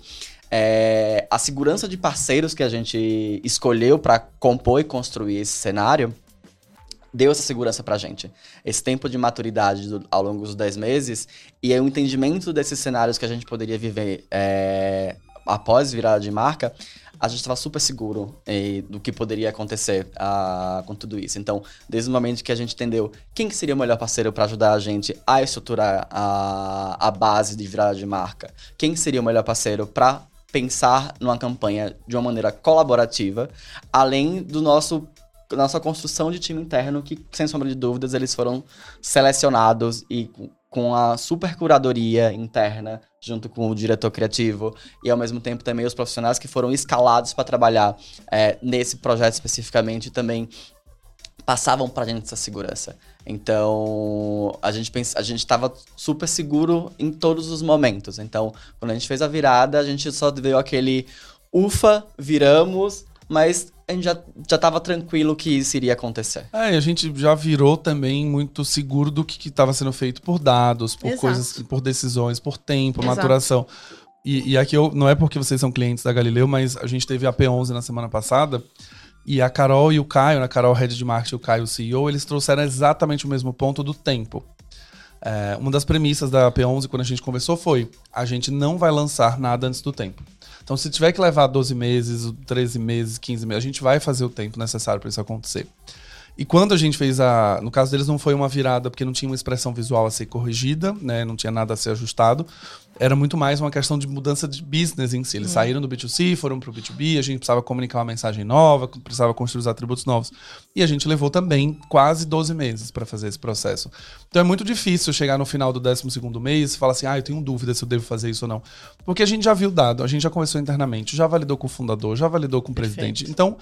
é, a segurança de parceiros que a gente escolheu para compor e construir esse cenário deu essa segurança pra gente. Esse tempo de maturidade do, ao longo dos 10 meses e o entendimento desses cenários que a gente poderia viver é, após virada de marca, a gente estava super seguro do que poderia acontecer ah, com tudo isso. Então, desde o momento que a gente entendeu quem que seria o melhor parceiro para ajudar a gente a estruturar a, a base de virada de marca, quem seria o melhor parceiro para pensar numa campanha de uma maneira colaborativa, além do nosso nossa construção de time interno, que, sem sombra de dúvidas, eles foram selecionados e com a super curadoria interna, junto com o diretor criativo, e ao mesmo tempo também os profissionais que foram escalados para trabalhar é, nesse projeto especificamente também passavam para a gente essa segurança. Então, a gente pensa, a gente estava super seguro em todos os momentos. Então, quando a gente fez a virada, a gente só deu aquele ufa, viramos, mas a gente já, já tava tranquilo que isso iria acontecer. É, e a gente já virou também muito seguro do que estava sendo feito por dados, por Exato. coisas, por decisões, por tempo, Exato. maturação. E, e aqui eu, não é porque vocês são clientes da Galileu, mas a gente teve a P11 na semana passada. E a Carol e o Caio, né, a Carol, head de marketing, o Caio, CEO, eles trouxeram exatamente o mesmo ponto do tempo. É, uma das premissas da P11, quando a gente conversou, foi: a gente não vai lançar nada antes do tempo. Então, se tiver que levar 12 meses, 13 meses, 15 meses, a gente vai fazer o tempo necessário para isso acontecer. E quando a gente fez a. No caso deles, não foi uma virada porque não tinha uma expressão visual a ser corrigida, né? Não tinha nada a ser ajustado era muito mais uma questão de mudança de business em si. Eles uhum. saíram do B2C, foram para o B2B, a gente precisava comunicar uma mensagem nova, precisava construir os atributos novos. E a gente levou também quase 12 meses para fazer esse processo. Então é muito difícil chegar no final do 12 mês e falar assim: ah, eu tenho dúvida se eu devo fazer isso ou não. Porque a gente já viu o dado, a gente já conversou internamente, já validou com o fundador, já validou com o Perfeito. presidente. Então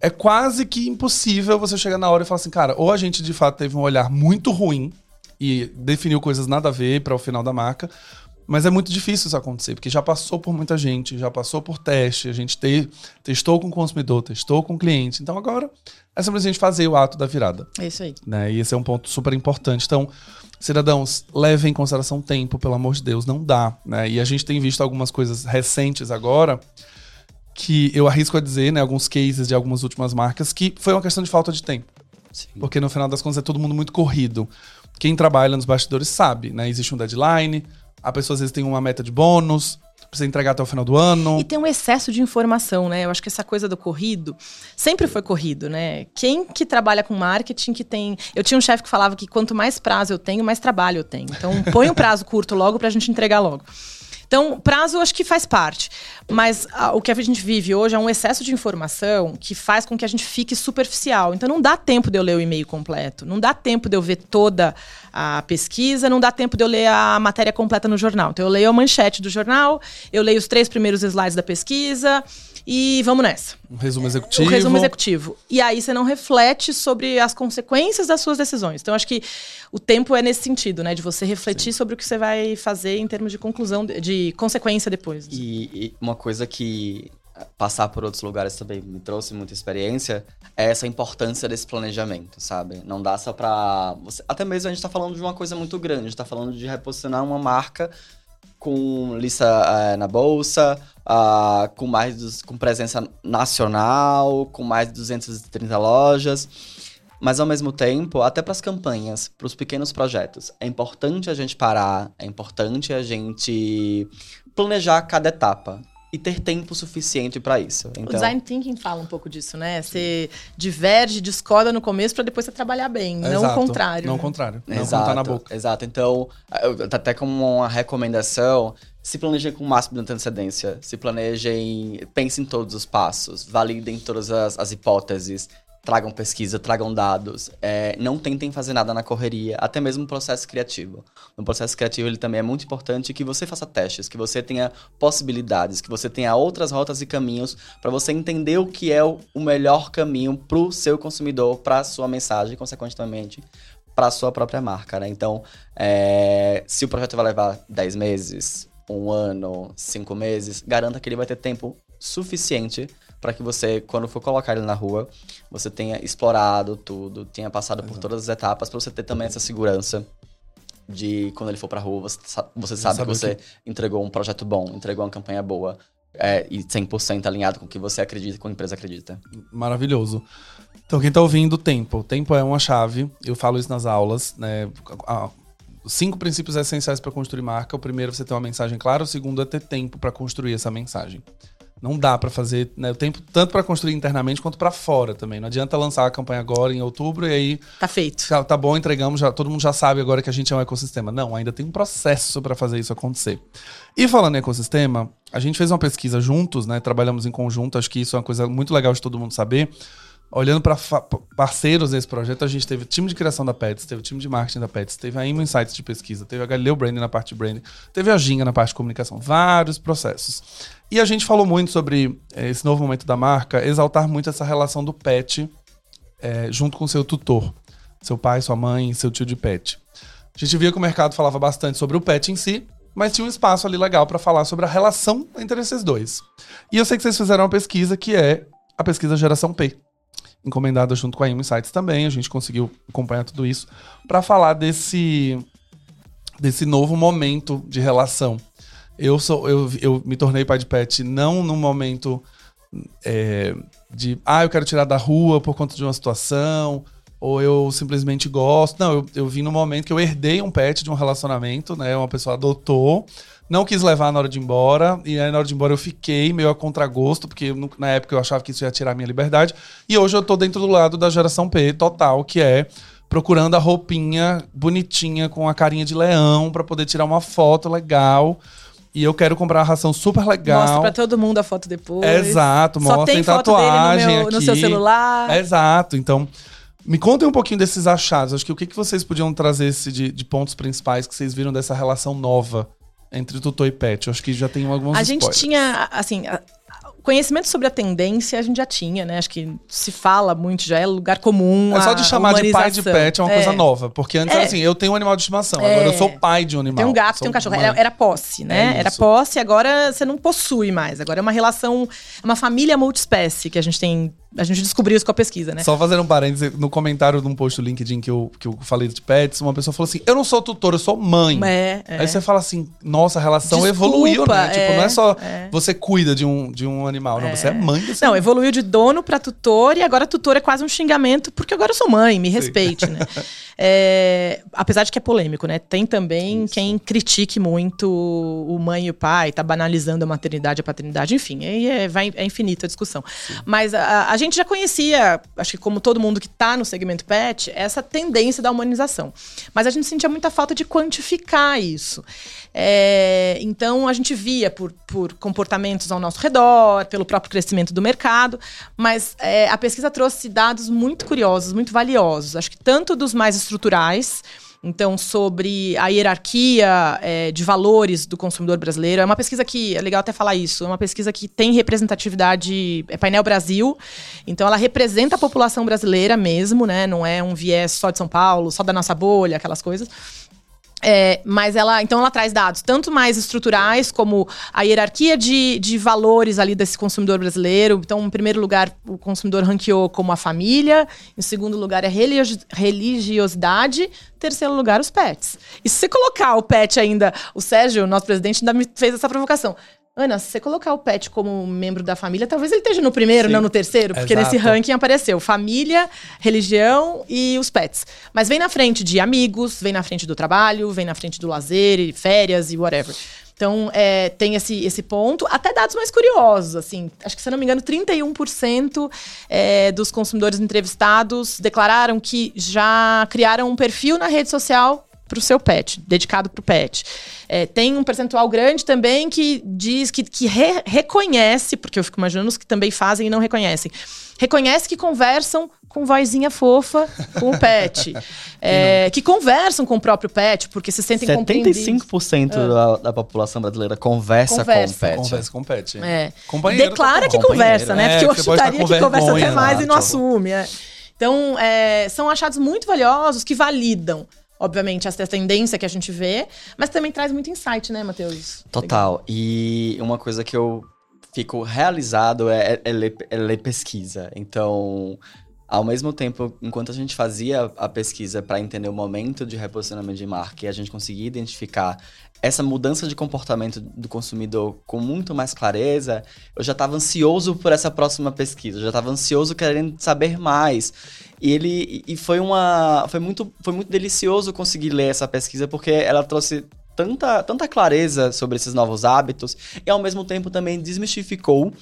é quase que impossível você chegar na hora e falar assim: cara, ou a gente de fato teve um olhar muito ruim e definiu coisas nada a ver para o final da marca mas é muito difícil isso acontecer, porque já passou por muita gente, já passou por teste, a gente te, testou com o consumidor, testou com o cliente. Então agora é simplesmente fazer o ato da virada. É isso aí. Né? E esse é um ponto super importante. Então, cidadãos, levem em consideração o tempo, pelo amor de Deus, não dá. Né? E a gente tem visto algumas coisas recentes agora que eu arrisco a dizer, né, alguns cases de algumas últimas marcas, que foi uma questão de falta de tempo. Sim. Porque no final das contas é todo mundo muito corrido. Quem trabalha nos bastidores sabe, né? Existe um deadline, a pessoa às vezes tem uma meta de bônus, precisa entregar até o final do ano. E tem um excesso de informação, né? Eu acho que essa coisa do corrido sempre foi corrido, né? Quem que trabalha com marketing que tem. Eu tinha um chefe que falava que quanto mais prazo eu tenho, mais trabalho eu tenho. Então põe um prazo curto logo pra gente entregar logo. Então, prazo acho que faz parte. Mas a, o que a gente vive hoje é um excesso de informação que faz com que a gente fique superficial. Então, não dá tempo de eu ler o e-mail completo. Não dá tempo de eu ver toda a pesquisa. Não dá tempo de eu ler a matéria completa no jornal. Então, eu leio a manchete do jornal, eu leio os três primeiros slides da pesquisa e vamos nessa. Um resumo executivo. Um resumo executivo. E aí você não reflete sobre as consequências das suas decisões. Então, acho que o tempo é nesse sentido, né? De você refletir Sim. sobre o que você vai fazer em termos de conclusão, de consequência depois. E, e uma coisa que passar por outros lugares também me trouxe muita experiência é essa importância desse planejamento, sabe? Não dá só pra. Você... Até mesmo a gente tá falando de uma coisa muito grande, a gente tá falando de reposicionar uma marca com lista é, na bolsa, uh, com mais dos, com presença nacional, com mais de 230 lojas. Mas ao mesmo tempo, até para as campanhas, para os pequenos projetos, é importante a gente parar, é importante a gente planejar cada etapa e ter tempo suficiente para isso. Então... O design thinking fala um pouco disso, né? Você diverge, discorda no começo para depois você trabalhar bem, não o contrário. Não o contrário. Não exato, na boca. Exato. Então, até como uma recomendação, se planejem com o máximo de antecedência. Se planejem, pensem em todos os passos, validem todas as, as hipóteses, tragam pesquisa, tragam dados. É, não tentem fazer nada na correria, até mesmo no processo criativo. No processo criativo, ele também é muito importante que você faça testes, que você tenha possibilidades, que você tenha outras rotas e caminhos para você entender o que é o melhor caminho para o seu consumidor, para a sua mensagem, consequentemente, para a sua própria marca. Né? Então, é, se o projeto vai levar 10 meses, um ano, cinco meses, garanta que ele vai ter tempo suficiente para que você, quando for colocar ele na rua, você tenha explorado tudo, tenha passado por todas as etapas, para você ter também essa segurança de quando ele for para rua, você, você sabe que você que... entregou um projeto bom, entregou uma campanha boa. é, e 100% alinhado com o que você acredita, com a empresa acredita. Maravilhoso. Então, quem está ouvindo, tempo. Tempo é uma chave. Eu falo isso nas aulas, né? cinco princípios essenciais para construir marca. O primeiro é você ter uma mensagem clara, o segundo é ter tempo para construir essa mensagem. Não dá para fazer né, o tempo tanto para construir internamente quanto para fora também. Não adianta lançar a campanha agora em outubro e aí tá feito. Tá, tá bom, entregamos, já todo mundo já sabe agora que a gente é um ecossistema. Não, ainda tem um processo para fazer isso acontecer. E falando em ecossistema, a gente fez uma pesquisa juntos, né? Trabalhamos em conjunto, acho que isso é uma coisa muito legal de todo mundo saber olhando para parceiros nesse projeto, a gente teve time de criação da Pets, teve time de marketing da Pets, teve a Imo Insights de pesquisa, teve a Galileu Branding na parte de branding, teve a Ginga na parte de comunicação, vários processos. E a gente falou muito sobre é, esse novo momento da marca, exaltar muito essa relação do pet é, junto com seu tutor, seu pai, sua mãe, seu tio de pet. A gente via que o mercado falava bastante sobre o pet em si, mas tinha um espaço ali legal para falar sobre a relação entre esses dois. E eu sei que vocês fizeram uma pesquisa que é a pesquisa Geração P encomendada junto com a Insights também. A gente conseguiu acompanhar tudo isso para falar desse desse novo momento de relação. Eu sou eu, eu me tornei pai de pet não num momento é, de ah, eu quero tirar da rua por conta de uma situação, ou eu simplesmente gosto. Não, eu, eu vim no momento que eu herdei um pet de um relacionamento, né? Uma pessoa adotou não quis levar na hora de ir embora. E aí, na hora de ir embora, eu fiquei meio a contragosto, porque na época eu achava que isso ia tirar a minha liberdade. E hoje eu tô dentro do lado da geração P total, que é procurando a roupinha bonitinha com a carinha de leão para poder tirar uma foto legal. E eu quero comprar uma ração super legal. Mostra pra todo mundo a foto depois. Exato, Só mostra tem tatuagem no, meu, no seu celular. Exato. Então, me contem um pouquinho desses achados. Acho que o que, que vocês podiam trazer de, de pontos principais que vocês viram dessa relação nova entre tutor e pet? Eu acho que já tem alguns A gente tinha, assim, conhecimento sobre a tendência a gente já tinha, né? Acho que se fala muito, já é lugar comum. É só de chamar de pai de pet é uma é. coisa nova. Porque antes é. era assim, eu tenho um animal de estimação, é. agora eu sou pai de um animal. Tem um gato, tem um cachorro. Era, era, posse, né? É era posse, agora você não possui mais. Agora é uma relação, uma família multiespécie que a gente tem a gente descobriu isso com a pesquisa, né? Só fazendo um parênteses, no comentário de um post do LinkedIn que eu, que eu falei de pets, uma pessoa falou assim: Eu não sou tutor, eu sou mãe. É, é. Aí você fala assim: Nossa, a relação Desculpa, evoluiu, né? É, tipo, não é só é. você cuida de um, de um animal, não, você é mãe desse Não, animal. evoluiu de dono para tutor e agora tutor é quase um xingamento, porque agora eu sou mãe, me Sim. respeite, né? É, apesar de que é polêmico, né? Tem também Isso. quem critique muito o mãe e o pai, tá banalizando a maternidade e a paternidade, enfim, aí é, vai, é infinita a discussão. Sim. Mas a, a, gente já conhecia, acho que como todo mundo que está no segmento pet, essa tendência da humanização. Mas a gente sentia muita falta de quantificar isso. É, então a gente via por, por comportamentos ao nosso redor, pelo próprio crescimento do mercado, mas é, a pesquisa trouxe dados muito curiosos, muito valiosos. Acho que tanto dos mais estruturais, então, sobre a hierarquia é, de valores do consumidor brasileiro. É uma pesquisa que, é legal até falar isso, é uma pesquisa que tem representatividade, é painel Brasil, então ela representa a população brasileira mesmo, né? Não é um viés só de São Paulo, só da nossa bolha, aquelas coisas. É, mas ela, então ela traz dados tanto mais estruturais, como a hierarquia de, de valores ali desse consumidor brasileiro. Então, em primeiro lugar, o consumidor ranqueou como a família. Em segundo lugar, é religiosidade. Em terceiro lugar, os pets. E se você colocar o pet ainda, o Sérgio, nosso presidente, ainda me fez essa provocação. Ana, se você colocar o pet como membro da família, talvez ele esteja no primeiro, Sim. não no terceiro, porque Exato. nesse ranking apareceu família, religião e os pets. Mas vem na frente de amigos, vem na frente do trabalho, vem na frente do lazer, e férias e whatever. Então, é, tem esse, esse ponto. Até dados mais curiosos, assim. Acho que, se eu não me engano, 31% é, dos consumidores entrevistados declararam que já criaram um perfil na rede social para o seu pet, dedicado para o pet. É, tem um percentual grande também que diz que, que re, reconhece, porque eu fico imaginando os que também fazem e não reconhecem. Reconhece que conversam com vozinha fofa com o pet. é, que conversam com o próprio pet, porque se sentem 75% da, da população brasileira conversa, conversa, com o pet. Conversa com o pet. É. Declara que conversa, né? É, porque eu chutaria que conversa até mais e não assume. É. Então, é, são achados muito valiosos que validam obviamente, essa tendência que a gente vê, mas também traz muito insight, né, Matheus? Total. E uma coisa que eu fico realizado é, é, ler, é ler pesquisa. Então, ao mesmo tempo, enquanto a gente fazia a pesquisa para entender o momento de reposicionamento de marca e a gente conseguia identificar essa mudança de comportamento do consumidor com muito mais clareza, eu já estava ansioso por essa próxima pesquisa, eu já estava ansioso querendo saber mais. E ele e foi uma foi muito foi muito delicioso conseguir ler essa pesquisa porque ela trouxe tanta, tanta clareza sobre esses novos hábitos e ao mesmo tempo também desmistificou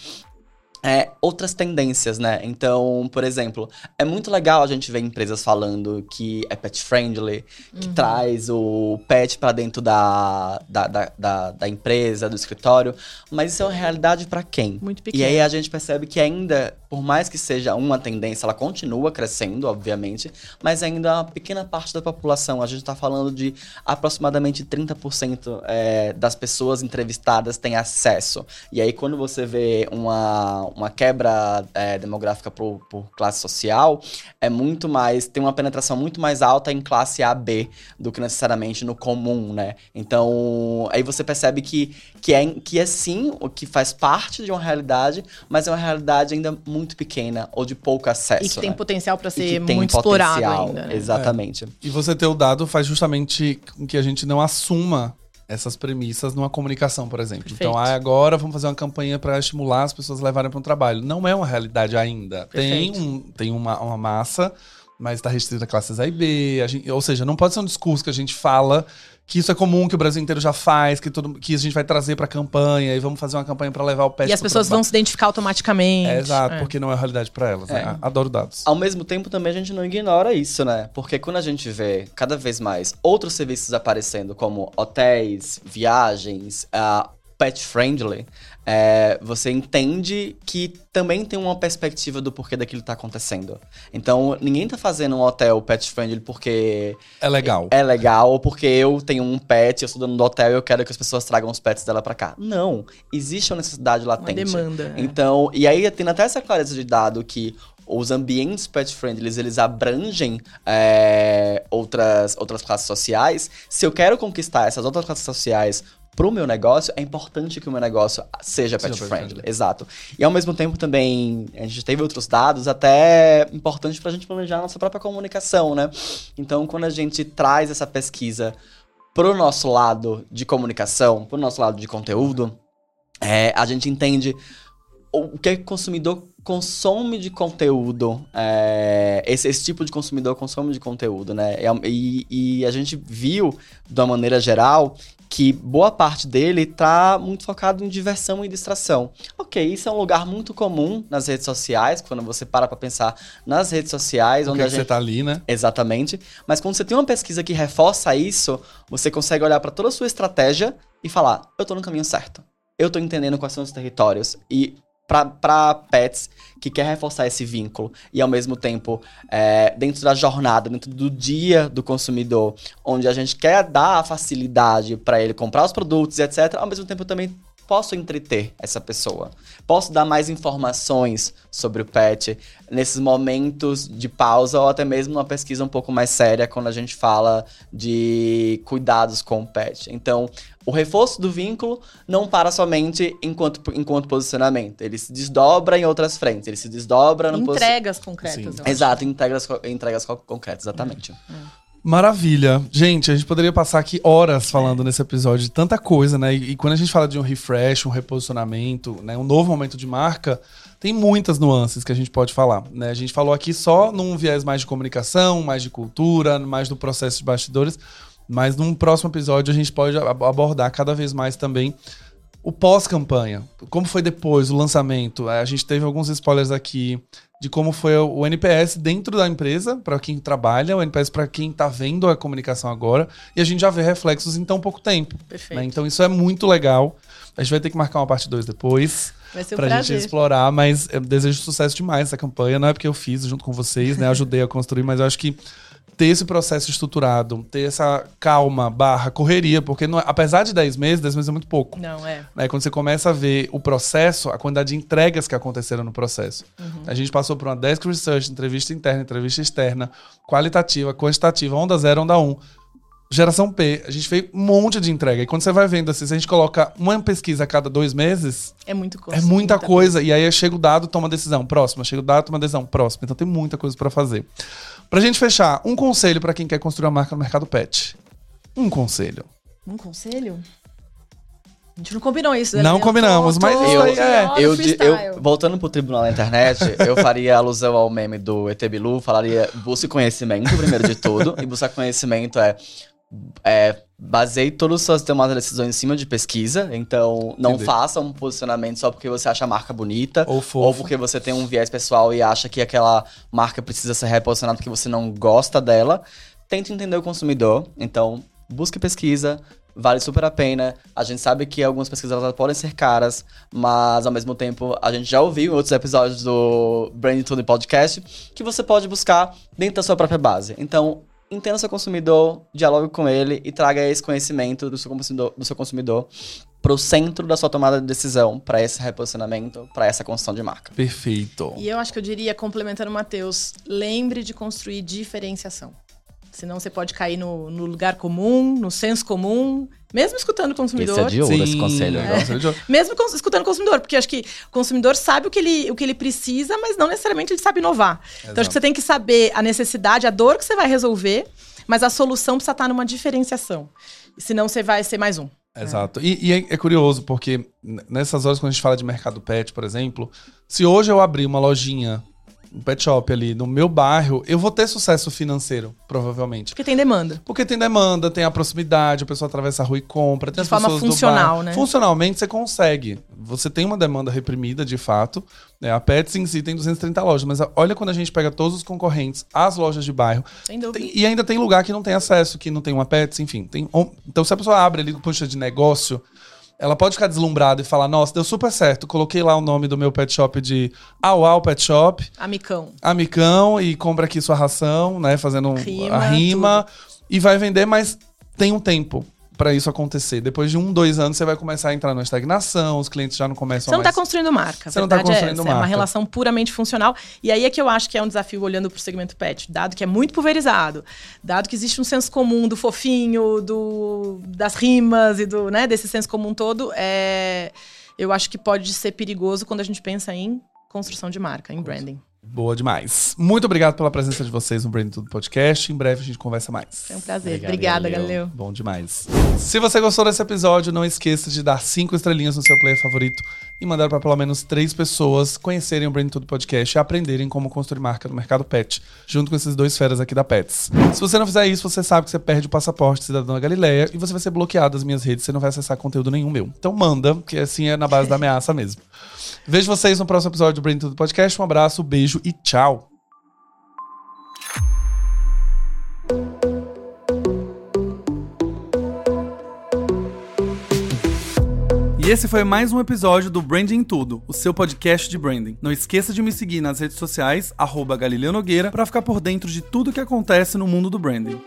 é, outras tendências, né? Então, por exemplo, é muito legal a gente ver empresas falando que é pet friendly, que uhum. traz o pet para dentro da, da, da, da, da, empresa, do escritório, mas isso é uma realidade para quem? Muito pequeno. E aí a gente percebe que ainda, por mais que seja uma tendência, ela continua crescendo, obviamente, mas ainda uma pequena parte da população. A gente está falando de aproximadamente 30% é, das pessoas entrevistadas têm acesso. E aí, quando você vê uma uma quebra é, demográfica por, por, classe social é muito mais, tem uma penetração muito mais alta em classe A, B do que necessariamente no comum, né? Então, aí você percebe que, que, é, que é sim o que faz parte de uma realidade, mas é uma realidade ainda muito pequena ou de pouco acesso. E que tem né? potencial para ser muito explorado ainda. Né? Exatamente. É. E você ter o dado faz justamente com que a gente não assuma essas premissas numa comunicação, por exemplo. Perfeito. Então, ah, agora vamos fazer uma campanha para estimular as pessoas a levarem para um trabalho. Não é uma realidade ainda. Perfeito. Tem, um, tem uma, uma massa, mas está restrita a classes A e B. A gente, ou seja, não pode ser um discurso que a gente fala que isso é comum, que o Brasil inteiro já faz, que, tudo, que a gente vai trazer para a campanha e vamos fazer uma campanha para levar o pet. E as pessoas trabalho. vão se identificar automaticamente. É, exato, é. porque não é realidade para elas. Né? É. Né? Adoro dados. Ao mesmo tempo, também a gente não ignora isso, né? Porque quando a gente vê cada vez mais outros serviços aparecendo, como hotéis, viagens, uh, pet friendly, é, você entende que também tem uma perspectiva do porquê daquilo tá acontecendo. Então, ninguém tá fazendo um hotel pet friendly porque. É legal. É, é legal, ou porque eu tenho um pet, eu sou dono do hotel e eu quero que as pessoas tragam os pets dela para cá. Não. Existe uma necessidade latente. Uma demanda. É. Então, e aí tem até essa clareza de dado que os ambientes pet friendly eles abrangem é, outras, outras classes sociais. Se eu quero conquistar essas outras classes sociais pro meu negócio, é importante que o meu negócio seja pet friendly. friendly. Exato. E ao mesmo tempo também, a gente teve outros dados até importantes para a gente planejar a nossa própria comunicação, né? Então, quando a gente traz essa pesquisa pro nosso lado de comunicação, pro nosso lado de conteúdo, é, a gente entende o que o consumidor consome de conteúdo, é, esse, esse, tipo de consumidor consome de conteúdo, né? E, e, a gente viu, de uma maneira geral, que boa parte dele está muito focado em diversão e distração. Ok, isso é um lugar muito comum nas redes sociais, quando você para para pensar nas redes sociais. Porque onde a gente... você tá ali, né? Exatamente. Mas quando você tem uma pesquisa que reforça isso, você consegue olhar para toda a sua estratégia e falar: eu estou no caminho certo. Eu estou entendendo quais são os territórios. E para pets que quer reforçar esse vínculo e ao mesmo tempo é, dentro da jornada, dentro do dia do consumidor, onde a gente quer dar a facilidade para ele comprar os produtos etc. Ao mesmo tempo também posso entreter essa pessoa. Posso dar mais informações sobre o pet nesses momentos de pausa ou até mesmo uma pesquisa um pouco mais séria quando a gente fala de cuidados com o pet. Então, o reforço do vínculo não para somente enquanto, enquanto posicionamento. Ele se desdobra em outras frentes. Ele se desdobra no Entregas concretas. Exato, entregas, entregas concretas, exatamente. É. Maravilha. Gente, a gente poderia passar aqui horas falando é. nesse episódio de tanta coisa, né? E, e, quando a gente fala de um refresh, um reposicionamento, né? um novo momento de marca, tem muitas nuances que a gente pode falar. Né? A gente falou aqui só num viés mais de comunicação, mais de cultura, mais do processo de bastidores. Mas num próximo episódio a gente pode abordar cada vez mais também o pós-campanha. Como foi depois, o lançamento? A gente teve alguns spoilers aqui de como foi o NPS dentro da empresa, para quem trabalha, o NPS para quem está vendo a comunicação agora, e a gente já vê reflexos em tão pouco tempo. Perfeito. Né? Então isso é muito legal. A gente vai ter que marcar uma parte 2 depois. Vai ser um pra prazer. gente explorar, mas eu desejo sucesso demais essa campanha. Não é porque eu fiz junto com vocês, né? Ajudei a construir, mas eu acho que ter esse processo estruturado, ter essa calma, barra, correria, porque não, é, apesar de 10 meses, 10 meses é muito pouco. Não, é. Né? Quando você começa a ver o processo, a quantidade de entregas que aconteceram no processo. Uhum. A gente passou por uma desk research, entrevista interna, entrevista externa, qualitativa, quantitativa, onda zero, onda um. Geração P, a gente fez um monte de entrega. E quando você vai vendo assim, se a gente coloca uma pesquisa a cada dois meses, É muito é muita, coisa. E aí chega o dado, toma decisão. Próxima. Chega o dado, toma decisão. Próxima. Então tem muita coisa pra fazer. Pra gente fechar, um conselho pra quem quer construir uma marca no mercado pet. Um conselho. Um conselho? A gente não combinou isso, né? Não Eu tô- combinamos, mas é- tirando Eu, de- freestyle. eu, voltando pro tribunal na internet, eu faria alusão ao meme do ET Bilu, falaria busque conhecimento, primeiro de tudo. e buscar conhecimento é, é baseie todas as suas tomadas de decisões em cima de pesquisa. Então, não Entendi. faça um posicionamento só porque você acha a marca bonita. Ou. Ou porque você tem um viés pessoal e acha que aquela marca precisa ser reposicionada porque você não gosta dela. Tente entender o consumidor. Então, busque pesquisa. Vale super a pena. A gente sabe que algumas pesquisas podem ser caras, mas ao mesmo tempo a gente já ouviu em outros episódios do Branding Tudo Podcast que você pode buscar dentro da sua própria base. Então, entenda o seu consumidor, dialogue com ele e traga esse conhecimento do seu consumidor, do seu consumidor para o centro da sua tomada de decisão, para esse reposicionamento, para essa construção de marca. Perfeito. E eu acho que eu diria, complementando o Matheus, lembre de construir diferenciação. Senão você pode cair no, no lugar comum, no senso comum, mesmo escutando o consumidor. Esse é de ouro, esse conselho. é. ouro. Mesmo cons- escutando o consumidor, porque acho que o consumidor sabe o que ele, o que ele precisa, mas não necessariamente ele sabe inovar. Então acho que você tem que saber a necessidade, a dor que você vai resolver, mas a solução precisa estar numa diferenciação. Senão você vai ser mais um. Exato. E, e é, é curioso, porque nessas horas, quando a gente fala de mercado pet, por exemplo, se hoje eu abrir uma lojinha, um pet shop ali no meu bairro, eu vou ter sucesso financeiro, provavelmente. Porque tem demanda. Porque tem demanda, tem a proximidade, a pessoa atravessa a rua e compra, tem De as forma funcional, né? Funcionalmente você consegue. Você tem uma demanda reprimida, de fato. né? A Pets em si tem 230 lojas, mas olha quando a gente pega todos os concorrentes, as lojas de bairro, Sem dúvida. tem- e ainda tem lugar que não tem acesso, que não tem uma Pets, enfim. Tem, então, se a pessoa abre ali, puxa de negócio, ela pode ficar deslumbrada e falar: Nossa, deu super certo. Coloquei lá o nome do meu pet shop de Au Au Pet Shop, Amicão. amicão, e compra aqui sua ração, né? Fazendo um- Rima, a rima. E vai vender, mas tem um tempo. Pra isso acontecer. Depois de um, dois anos, você vai começar a entrar numa estagnação, os clientes já não começam Você não está construindo marca. Você não tá verdade é construindo essa, É uma marca. relação puramente funcional. E aí é que eu acho que é um desafio olhando para o segmento pet. Dado que é muito pulverizado, dado que existe um senso comum do fofinho, do, das rimas e do, né, desse senso comum todo, é, eu acho que pode ser perigoso quando a gente pensa em construção de marca, em branding. Boa demais. Muito obrigado pela presença de vocês no Brain Tudo Podcast. Em breve a gente conversa mais. Foi um prazer. Obrigado, Obrigada, Galileu. Galileu. Bom demais. Se você gostou desse episódio, não esqueça de dar cinco estrelinhas no seu player favorito e mandar para pelo menos três pessoas conhecerem o Brain Tudo Podcast e aprenderem como construir marca no mercado pet, junto com esses dois feras aqui da Pets. Se você não fizer isso, você sabe que você perde o passaporte cidadão da Galileia e você vai ser bloqueado das minhas redes, você não vai acessar conteúdo nenhum meu. Então manda, que assim é na base da ameaça mesmo. Vejo vocês no próximo episódio do Brain Tudo Podcast. Um abraço, beijo e tchau. E esse foi mais um episódio do Branding Tudo, o seu podcast de branding. Não esqueça de me seguir nas redes sociais, arroba Galileu Nogueira, para ficar por dentro de tudo que acontece no mundo do branding.